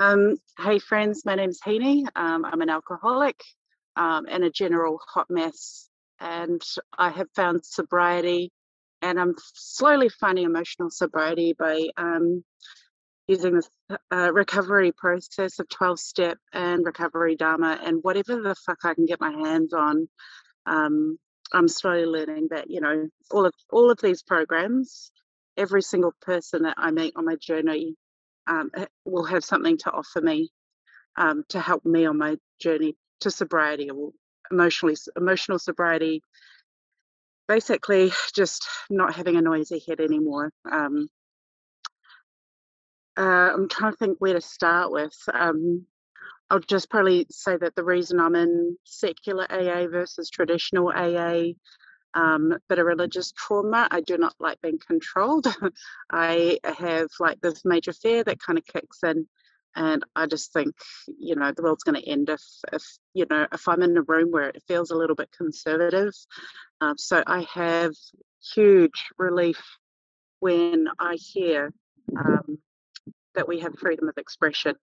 Um, hey friends, my name's Hini. Um, I'm an alcoholic um, and a general hot mess, and I have found sobriety, and I'm slowly finding emotional sobriety by um, using this uh, recovery process of 12 step and recovery dharma and whatever the fuck I can get my hands on. Um, I'm slowly learning that you know all of all of these programs, every single person that I meet on my journey um, will have something to offer me um, to help me on my journey to sobriety or emotionally emotional sobriety. Basically, just not having a noisy head anymore. Um, uh, I'm trying to think where to start with. Um, I'll just probably say that the reason I'm in secular AA versus traditional AA um, but a religious trauma. I do not like being controlled. I have like this major fear that kind of kicks in. And I just think, you know, the world's going to end if, if, you know, if I'm in a room where it feels a little bit conservative. Um, so I have huge relief when I hear um, that we have freedom of expression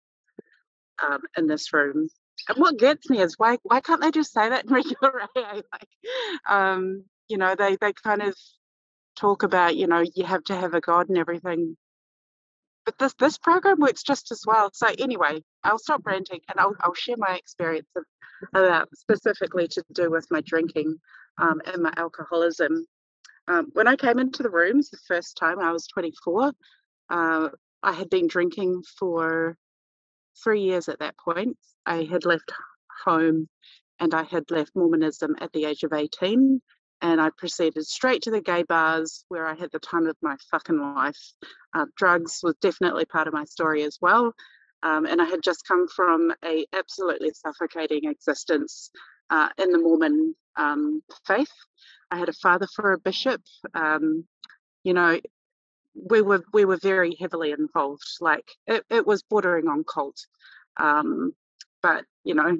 um, in this room. And what gets me is why why can't they just say that in regular AA? Like, um, you know, they they kind of talk about, you know, you have to have a God and everything. But this this program works just as well. So anyway, I'll stop ranting and I'll I'll share my experience about specifically to do with my drinking um, and my alcoholism. Um, when I came into the rooms the first time, I was 24. Uh, I had been drinking for three years at that point. I had left home and I had left Mormonism at the age of 18 and I proceeded straight to the gay bars where I had the time of my fucking life. Uh, drugs was definitely part of my story as well. Um, and I had just come from a absolutely suffocating existence uh, in the Mormon um, faith. I had a father for a bishop. Um, you know, we were we were very heavily involved. Like it, it was bordering on cult. Um, but you know,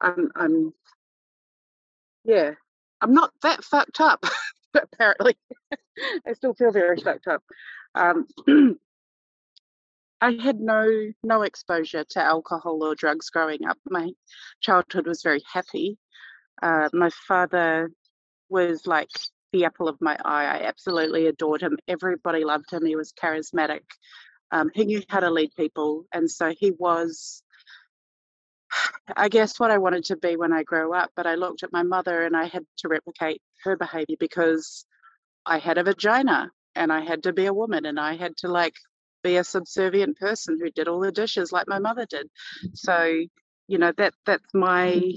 I'm I'm yeah, I'm not that fucked up, apparently. I still feel very fucked up. Um, I had no no exposure to alcohol or drugs growing up. My childhood was very happy. Uh, my father was like the apple of my eye. I absolutely adored him. Everybody loved him. He was charismatic. Um, he knew how to lead people, and so he was I guess what I wanted to be when I grew up, but I looked at my mother and I had to replicate her behavior because I had a vagina and I had to be a woman and I had to like be a subservient person who did all the dishes like my mother did. So, you know, that that's my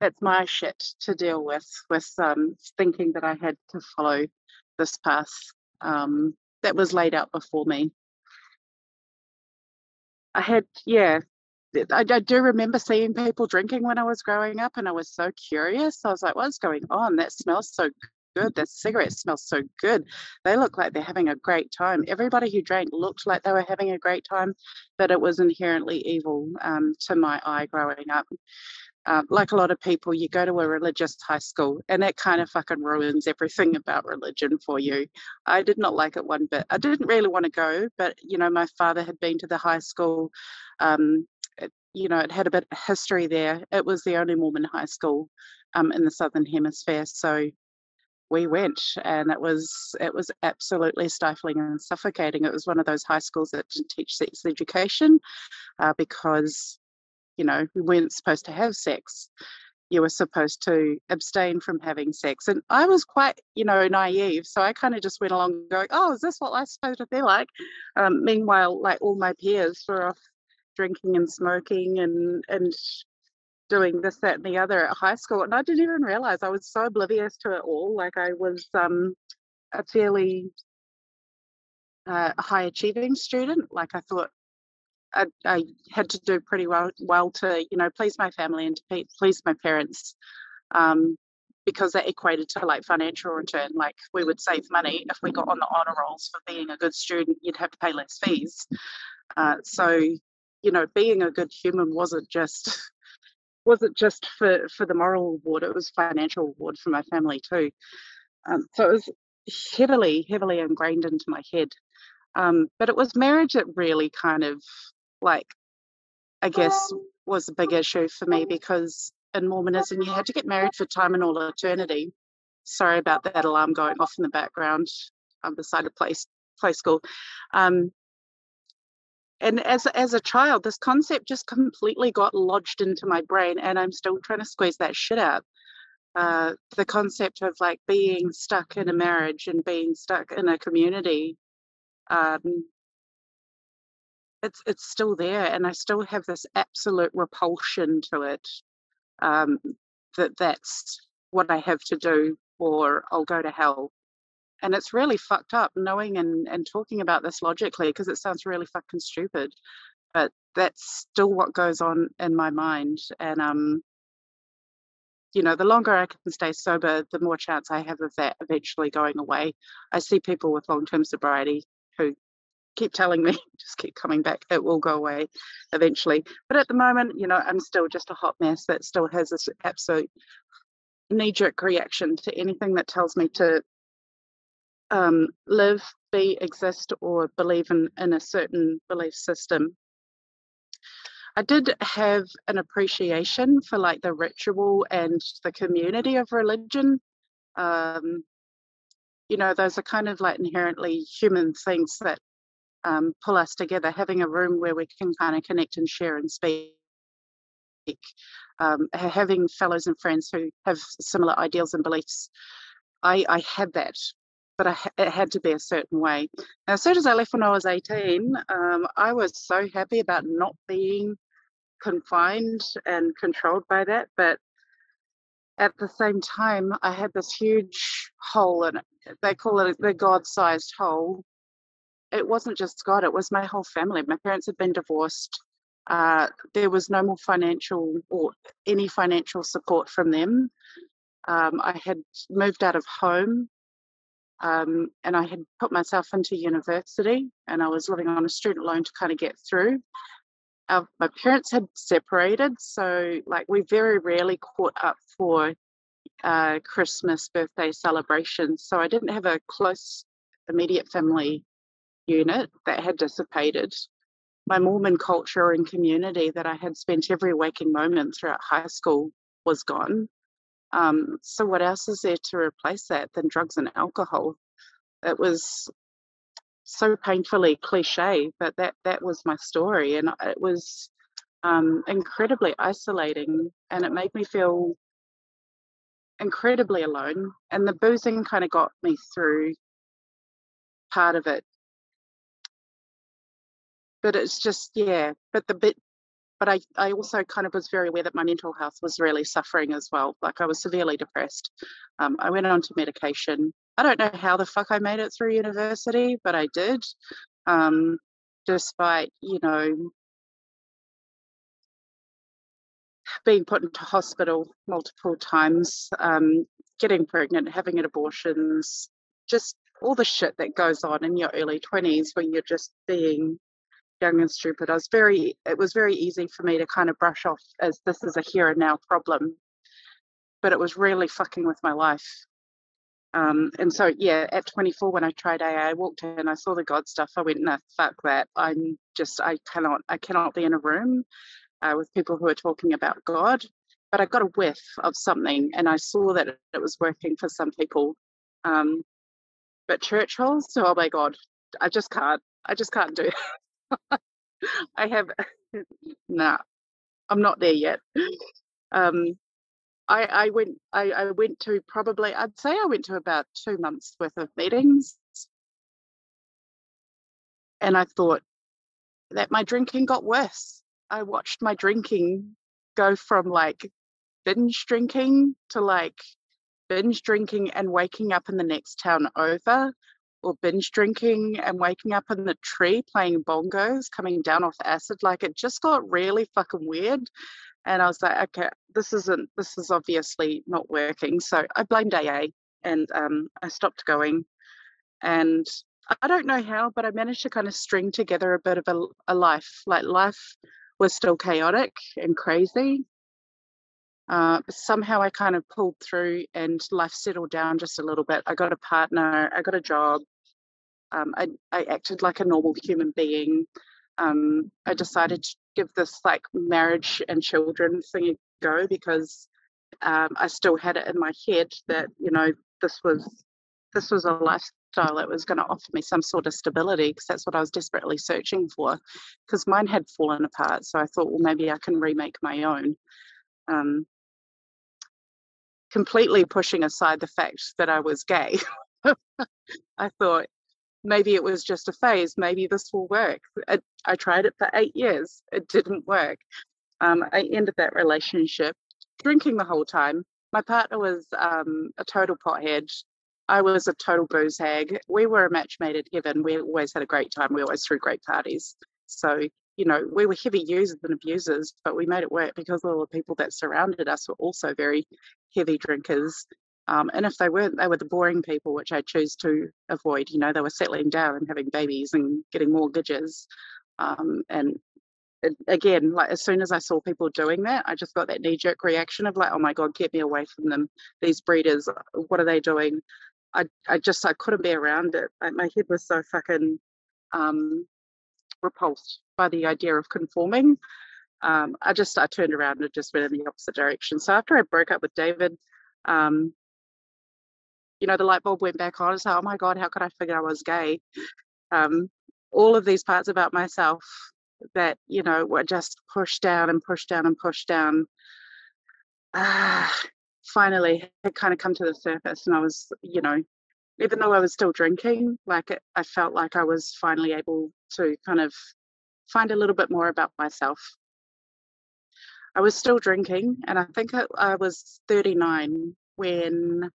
that's my shit to deal with with um, thinking that I had to follow this path um, that was laid out before me. I had, yeah, I, I, do remember seeing people drinking when I was growing up, and I was so curious. I was like, "What's going on? That smells so good. That cigarette smells so good. They look like they're having a great time. Everybody who drank looked like they were having a great time, but it was inherently evil um, to my eye growing up. Uh, like a lot of people, you go to a religious high school and that kind of fucking ruins everything about religion for you. I did not like it one bit. I didn't really want to go, but you know, my father had been to the high school. Um, you know, it had a bit of history there. It was the only Mormon high school um, in the Southern Hemisphere. So we went and it was it was absolutely stifling and suffocating. It was one of those high schools that didn't teach sex education uh, because, you know, we weren't supposed to have sex. You were supposed to abstain from having sex. And I was quite, you know, naive. So I kind of just went along going, oh, is this what life's supposed to be like? Um, meanwhile, like all my peers were off drinking and smoking and and doing this, that, and the other at high school. And I didn't even realize I was so oblivious to it all. Like I was um, a fairly uh, high achieving student. Like I thought I, I, had to do pretty well, well to, you know, please my family and to please my parents. Um, because that equated to like financial return. Like we would save money if we got on the honor rolls for being a good student, you'd have to pay less fees. Uh, so you know, being a good human wasn't just wasn't just for for the moral reward; it was financial reward for my family too. Um, so it was heavily, heavily ingrained into my head. Um, but it was marriage that really kind of like, I guess, was a big issue for me because in Mormonism you had to get married for time and all eternity. Sorry about that alarm going off in the background. I'm beside a play play school. Um, and as as a child, this concept just completely got lodged into my brain, and I'm still trying to squeeze that shit out. Uh, the concept of like being stuck in a marriage and being stuck in a community um, it's it's still there and i still have this absolute repulsion to it um, that that's what i have to do or i'll go to hell and it's really fucked up knowing and, and talking about this logically because it sounds really fucking stupid but that's still what goes on in my mind and um you know, the longer I can stay sober, the more chance I have of that eventually going away. I see people with long term sobriety who keep telling me, just keep coming back, it will go away eventually. But at the moment, you know, I'm still just a hot mess that still has this absolute knee jerk reaction to anything that tells me to um, live, be, exist, or believe in, in a certain belief system. I did have an appreciation for like the ritual and the community of religion. Um, you know, those are kind of like inherently human things that um, pull us together. Having a room where we can kind of connect and share and speak. Um, having fellows and friends who have similar ideals and beliefs. I, I had that but I, it had to be a certain way. Now, as soon as I left when I was 18, um, I was so happy about not being confined and controlled by that. But at the same time, I had this huge hole, in it. they call it the God sized hole. It wasn't just God, it was my whole family. My parents had been divorced. Uh, there was no more financial or any financial support from them. Um, I had moved out of home um, and I had put myself into university and I was living on a student loan to kind of get through our, my parents had separated, so like we very rarely caught up for uh, Christmas birthday celebrations. So I didn't have a close immediate family unit that had dissipated. My Mormon culture and community that I had spent every waking moment throughout high school was gone. Um, so what else is there to replace that than drugs and alcohol? It was so painfully cliche, but that that was my story, and it was um, incredibly isolating, and it made me feel incredibly alone. And the boozing kind of got me through part of it, but it's just yeah. But the bit, but I I also kind of was very aware that my mental health was really suffering as well. Like I was severely depressed. Um, I went on to medication I don't know how the fuck I made it through university, but I did. Um, despite, you know, being put into hospital multiple times, um, getting pregnant, having abortions, just all the shit that goes on in your early 20s when you're just being young and stupid. I was very, it was very easy for me to kind of brush off as this is a here and now problem. But it was really fucking with my life. Um, and so, yeah, at 24, when I tried AA, I walked in, I saw the God stuff. I went, no, fuck that. I'm just, I cannot, I cannot be in a room uh, with people who are talking about God. But I got a whiff of something, and I saw that it was working for some people. Um, but church halls, oh my God, I just can't. I just can't do. I have, nah, I'm not there yet. Um, I, I went I, I went to probably I'd say I went to about two months worth of meetings and I thought that my drinking got worse. I watched my drinking go from like binge drinking to like binge drinking and waking up in the next town over or binge drinking and waking up in the tree playing bongos coming down off acid like it just got really fucking weird and I was like, okay, this isn't, this is obviously not working. So I blamed AA and um, I stopped going. And I don't know how, but I managed to kind of string together a bit of a, a life. Like life was still chaotic and crazy. Uh, but somehow I kind of pulled through and life settled down just a little bit. I got a partner, I got a job, Um, I, I acted like a normal human being. Um, I decided to give this like marriage and children thing a go because um, I still had it in my head that you know this was this was a lifestyle that was going to offer me some sort of stability because that's what I was desperately searching for because mine had fallen apart. So I thought, well, maybe I can remake my own. Completely pushing aside the fact that I was gay. I thought maybe it was just a phase. Maybe this will work. I, I tried it for eight years. It didn't work. Um, I ended that relationship drinking the whole time. My partner was um, a total pothead. I was a total booze hag. We were a match made in heaven. We always had a great time. We always threw great parties. So, you know, we were heavy users and abusers, but we made it work because all the people that surrounded us were also very heavy drinkers. Um, and if they weren't, they were the boring people, which I choose to avoid. You know, they were settling down and having babies and getting mortgages. Um, and again, like as soon as I saw people doing that, I just got that knee jerk reaction of like, oh my God, get me away from them. These breeders, what are they doing? I, I just, I couldn't be around it. Like my head was so fucking um, repulsed by the idea of conforming. Um, I just, I turned around and just went in the opposite direction. So after I broke up with David, um, you know, the light bulb went back on. It's like, oh my God, how could I figure I was gay? Um, all of these parts about myself that you know were just pushed down and pushed down and pushed down uh, finally had kind of come to the surface and i was you know even though i was still drinking like it, i felt like i was finally able to kind of find a little bit more about myself i was still drinking and i think I, was 39 when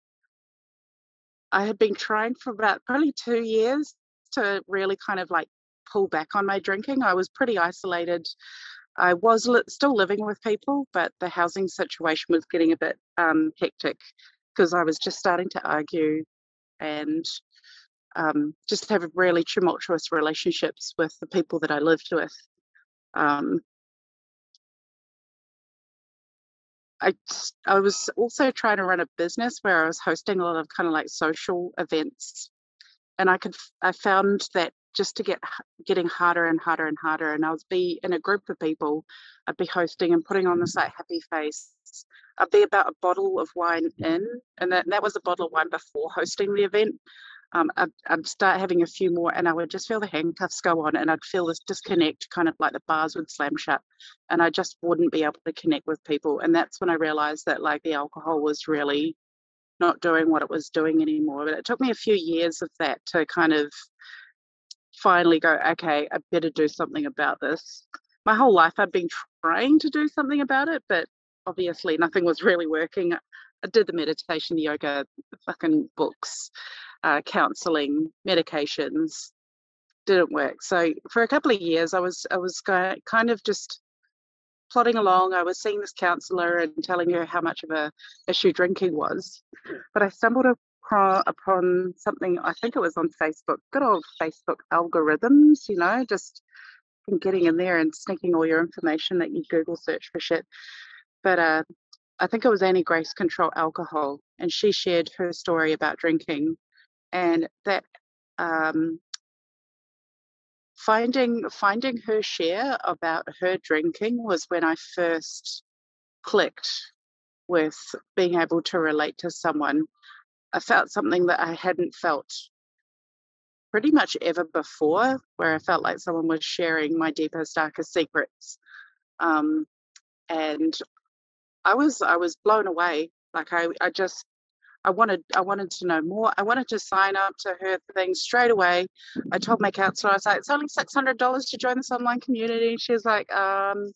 i had been trying for about probably two years to really kind of like pull back on my drinking. I was pretty isolated. I was li- still living with people, but the housing situation was getting a bit um, hectic because I was just starting to argue and um, just have really tumultuous relationships with the people that I lived with. Um, I I was also trying to run a business where I was hosting a lot of kind of like social events, and I could I found that just to get getting harder and harder and harder. And I was be in a group of people, I'd be hosting and putting on this like happy face. I'd be about a bottle of wine in, and that, that was a bottle of wine before hosting the event. Um, I'd, I'd, start having a few more, and I would just feel the handcuffs go on, and I'd feel this disconnect, kind of like the bars would slam shut, and I just wouldn't be able to connect with people. And that's when I realized that like the alcohol was really not doing what it was doing anymore. But it took me a few years of that to kind of finally go, okay, I better do something about this. My whole life I've been trying to do something about it, but obviously nothing was really working. I did the meditation, yoga, fucking books, uh, counseling, medications, didn't work. So for a couple of years, I was I was kind of just plodding along. I was seeing this counselor and telling her how much of a issue drinking was, but I stumbled upon something, I think it was on Facebook, good old Facebook algorithms, you know, just getting in there and sneaking all your information that you Google search for shit. But uh, I think it was Annie Grace Control Alcohol, and she shared her story about drinking, and that um, finding finding her share about her drinking was when I first clicked with being able to relate to someone I felt something that I hadn't felt pretty much ever before, where I felt like someone was sharing my deepest, darkest secrets. Um, and I was I was blown away. Like I, I just I wanted I wanted to know more. I wanted to sign up to her thing straight away. I told my counselor, I was like, it's only six hundred dollars to join this online community. She was like, um,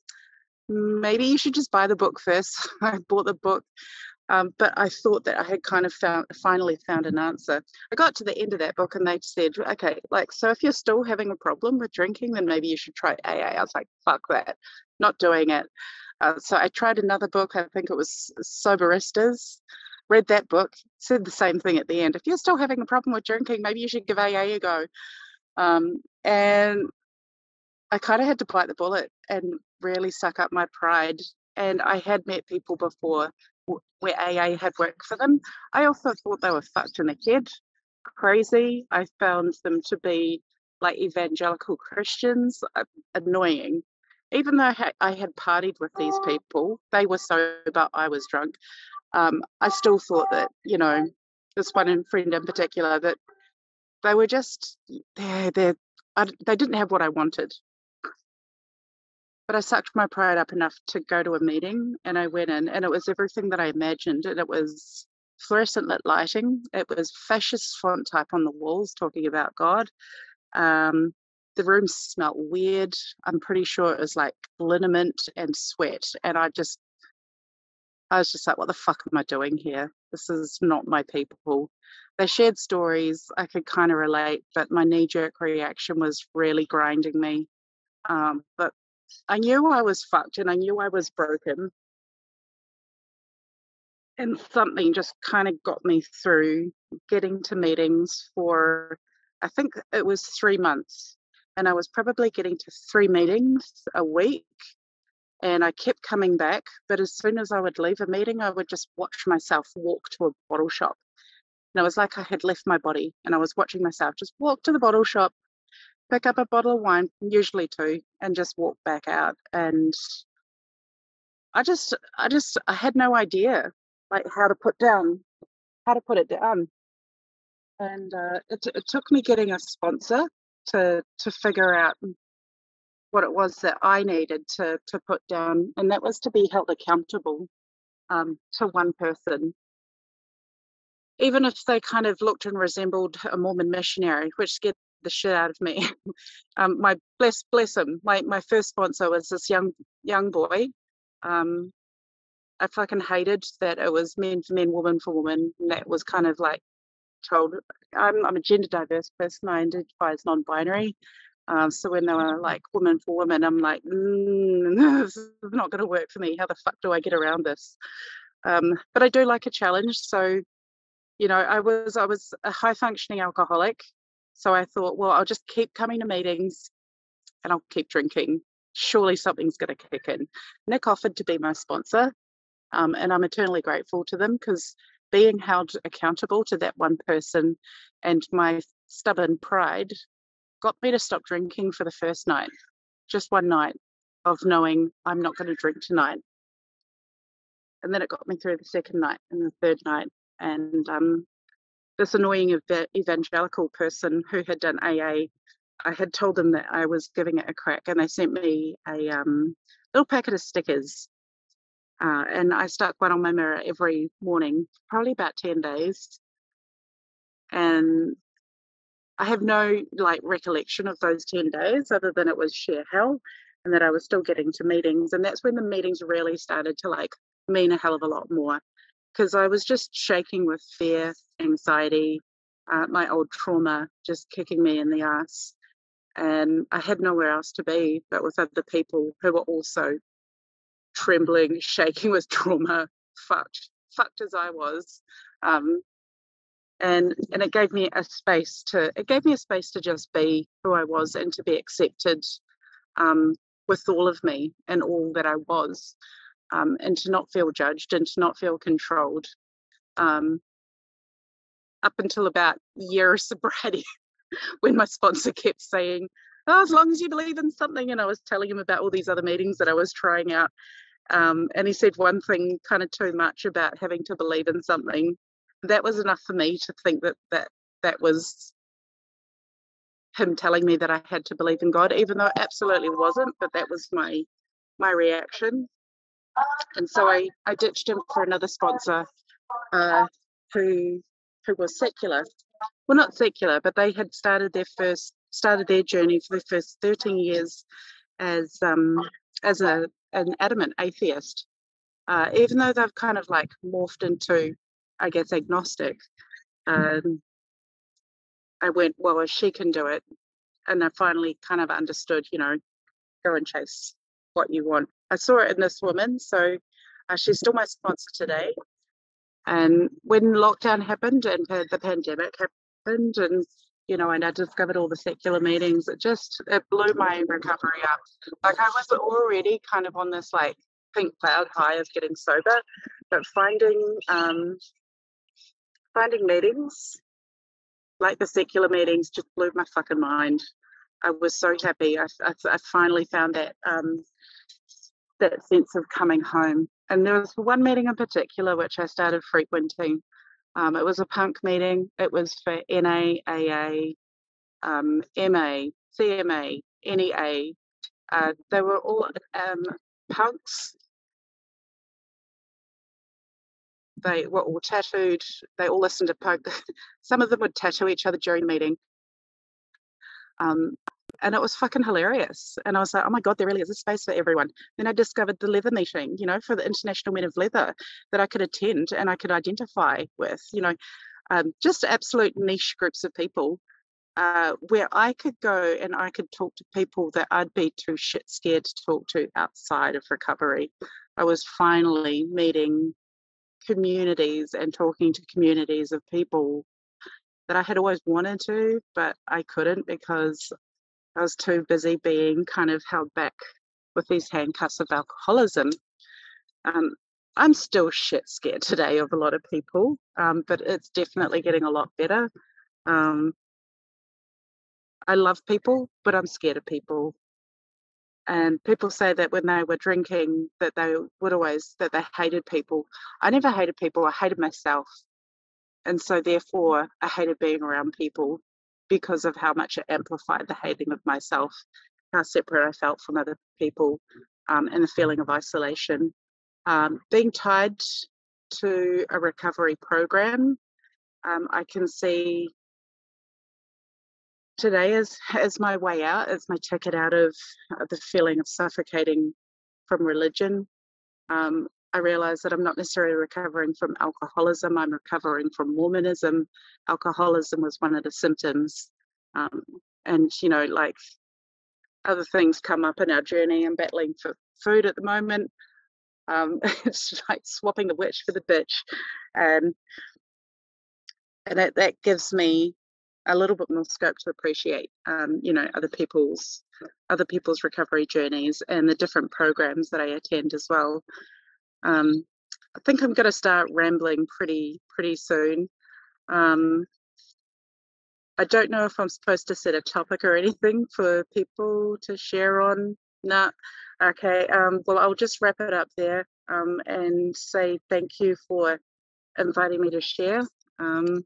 maybe you should just buy the book first. I bought the book. Um, but I thought that I had kind of found finally found an answer. I got to the end of that book and they said, okay, like, so if you're still having a problem with drinking, then maybe you should try AA. I was like, fuck that, not doing it. Uh, so I tried another book. I think it was Soberistas. Read that book, said the same thing at the end. If you're still having a problem with drinking, maybe you should give AA a go. Um, and I kind of had to bite the bullet and really suck up my pride. And I had met people before where AA had worked for them. I also thought they were fucked in the head. crazy. I found them to be like evangelical Christians, uh, annoying. Even though I had partied with these people, they were sober, I was drunk. Um, I still thought that, you know, this one friend in particular, that they were just, they're, they're, I, they didn't have what I wanted. But I sucked my pride up enough to go to a meeting and I went in and it was everything that I imagined. And it was fluorescent lit lighting, it was fascist font type on the walls talking about God. Um, the room smelled weird. I'm pretty sure it was like liniment and sweat. And I just, I was just like, what the fuck am I doing here? This is not my people. They shared stories I could kind of relate, but my knee jerk reaction was really grinding me. Um, but I knew I was fucked and I knew I was broken. And something just kind of got me through getting to meetings for, I think it was three months. And I was probably getting to three meetings a week. And I kept coming back. But as soon as I would leave a meeting, I would just watch myself walk to a bottle shop. And it was like I had left my body and I was watching myself just walk to the bottle shop, pick up a bottle of wine, usually two, and just walk back out. And I just, I just, I had no idea like how to put down, how to put it down. And uh, it, it took me getting a sponsor to to figure out what it was that I needed to to put down, and that was to be held accountable um, to one person even if they kind of looked and resembled a Mormon missionary, which scared the shit out of me. um, my bless bless him. My my first sponsor was this young young boy. Um, I fucking hated that it was men for men, woman for woman. That was kind of like told. I'm I'm a gender diverse person. I identify as non-binary. Um, so when they were like woman for woman, I'm like, mm, this is not going to work for me. How the fuck do I get around this? Um, but I do like a challenge. So you know, I was I was a high functioning alcoholic, so I thought, well, I'll just keep coming to meetings, and I'll keep drinking. Surely something's going to kick in. Nick offered to be my sponsor, um, and I'm eternally grateful to them because being held accountable to that one person and my stubborn pride got me to stop drinking for the first night, just one night of knowing I'm not going to drink tonight. And then it got me through the second night and the third night and um, this annoying ev- evangelical person who had done AA, I had told them that I was giving it a crack, and they sent me a um, little packet of stickers. Uh, and I stuck one on my mirror every morning, probably about 10 days. And I have no like recollection of those 10 days other than it was sheer hell and that I was still getting to meetings. And that's when the meetings really started to like mean a hell of a lot more because I was just shaking with fear, anxiety, uh, my old trauma just kicking me in the ass. And I had nowhere else to be but with other people who were also trembling, shaking with trauma, fucked, fucked as I was. Um, and and it gave me a space to it gave me a space to just be who I was and to be accepted um, with all of me and all that I was um, and to not feel judged and to not feel controlled. Um, up until about year of sobriety, when my sponsor kept saying, oh, as long as you believe in something, and I was telling him about all these other meetings that I was trying out. Um, and he said one thing kind of too much about having to believe in something. That was enough for me to think that that that was him telling me that I had to believe in God, even though it absolutely wasn't. But that was my my reaction and so I, I ditched him for another sponsor uh, who who was secular. Well, not secular, but they had started their first started their journey for the first 13 years as um, as a an adamant atheist. Uh, even though they've kind of like morphed into, I guess, agnostic. Um, I went, well, if she can do it, and I finally kind of understood, you know, go and chase what you want. I saw it in this woman, so uh, she's still my sponsor today. And when lockdown happened and the pandemic happened, and you know, and I discovered all the secular meetings, it just it blew my recovery up. Like I was already kind of on this like pink cloud high of getting sober, but finding um, finding meetings like the secular meetings just blew my fucking mind. I was so happy. I, I, I finally found that um, that sense of coming home. And there was one meeting in particular which I started frequenting. Um, it was a punk meeting. It was for NA, AA, um, MA, CMA, NEA. Uh, they were all um, punks. They were all tattooed. They all listened to punk. Some of them would tattoo each other during the meeting. And it was fucking hilarious. And I was like, oh my God, there really is a space for everyone. Then I discovered the leather meeting, you know, for the International Men of Leather that I could attend and I could identify with, you know, um, just absolute niche groups of people uh, where I could go and I could talk to people that I'd be too shit scared to talk to outside of recovery. I was finally meeting communities and talking to communities of people that I had always wanted to, but I couldn't because I was too busy being kind of held back with these handcuffs of alcoholism. Um, I'm still shit scared today of a lot of people, um, but it's definitely getting a lot better. Um, I love people, but I'm scared of people. And people say that when they were drinking, that they would always that they hated people. I never hated people. I hated myself, and so therefore I hated being around people because of how much it amplified the hating of myself, how separate I felt from other people, um, and the feeling of isolation. Um, being tied to a recovery program, um, I can see today as as my way out, as my ticket out of the feeling of suffocating from religion. Um, I realize that I'm not necessarily recovering from alcoholism, I'm recovering from Mormonism. Alcoholism was one of the symptoms. Um, and, you know, like other things come up in our journey. I'm battling for food at the moment. Um, it's like swapping the witch for the bitch. And, and that, that gives me a little bit more scope to appreciate, um, you know, other people's other people's recovery journeys and the different programs that I attend as well. Um, I think I'm going to start rambling pretty pretty soon. Um, I don't know if I'm supposed to set a topic or anything for people to share on. No. Nah. Okay. Um, well, I'll just wrap it up there um, and say thank you for inviting me to share. Um,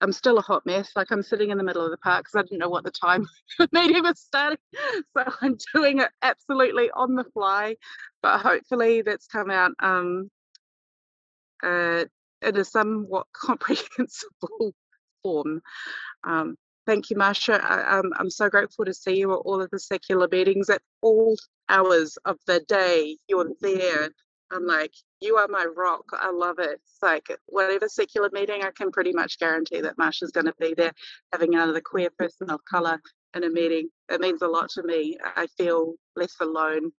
I'm still a hot mess. Like I'm sitting in the middle of the park because I didn't know what the time meeting was starting. So I'm doing it absolutely on the fly. But hopefully that's come out um, uh, in a somewhat comprehensible form. Um, thank you, Marsha. I, am I'm so grateful to see you at all of the secular meetings at all hours of the day. You're there I'm like, you are my rock. I love it. It's like whatever secular meeting, I can pretty much guarantee that Marsha's going to be there, having another queer person of color in a meeting. It means a lot to me. I feel less alone.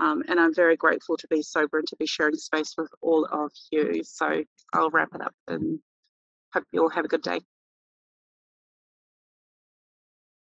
Um, and I'm very grateful to be sober and to be sharing space with all of you. So I'll wrap it up and hope you all have a good day.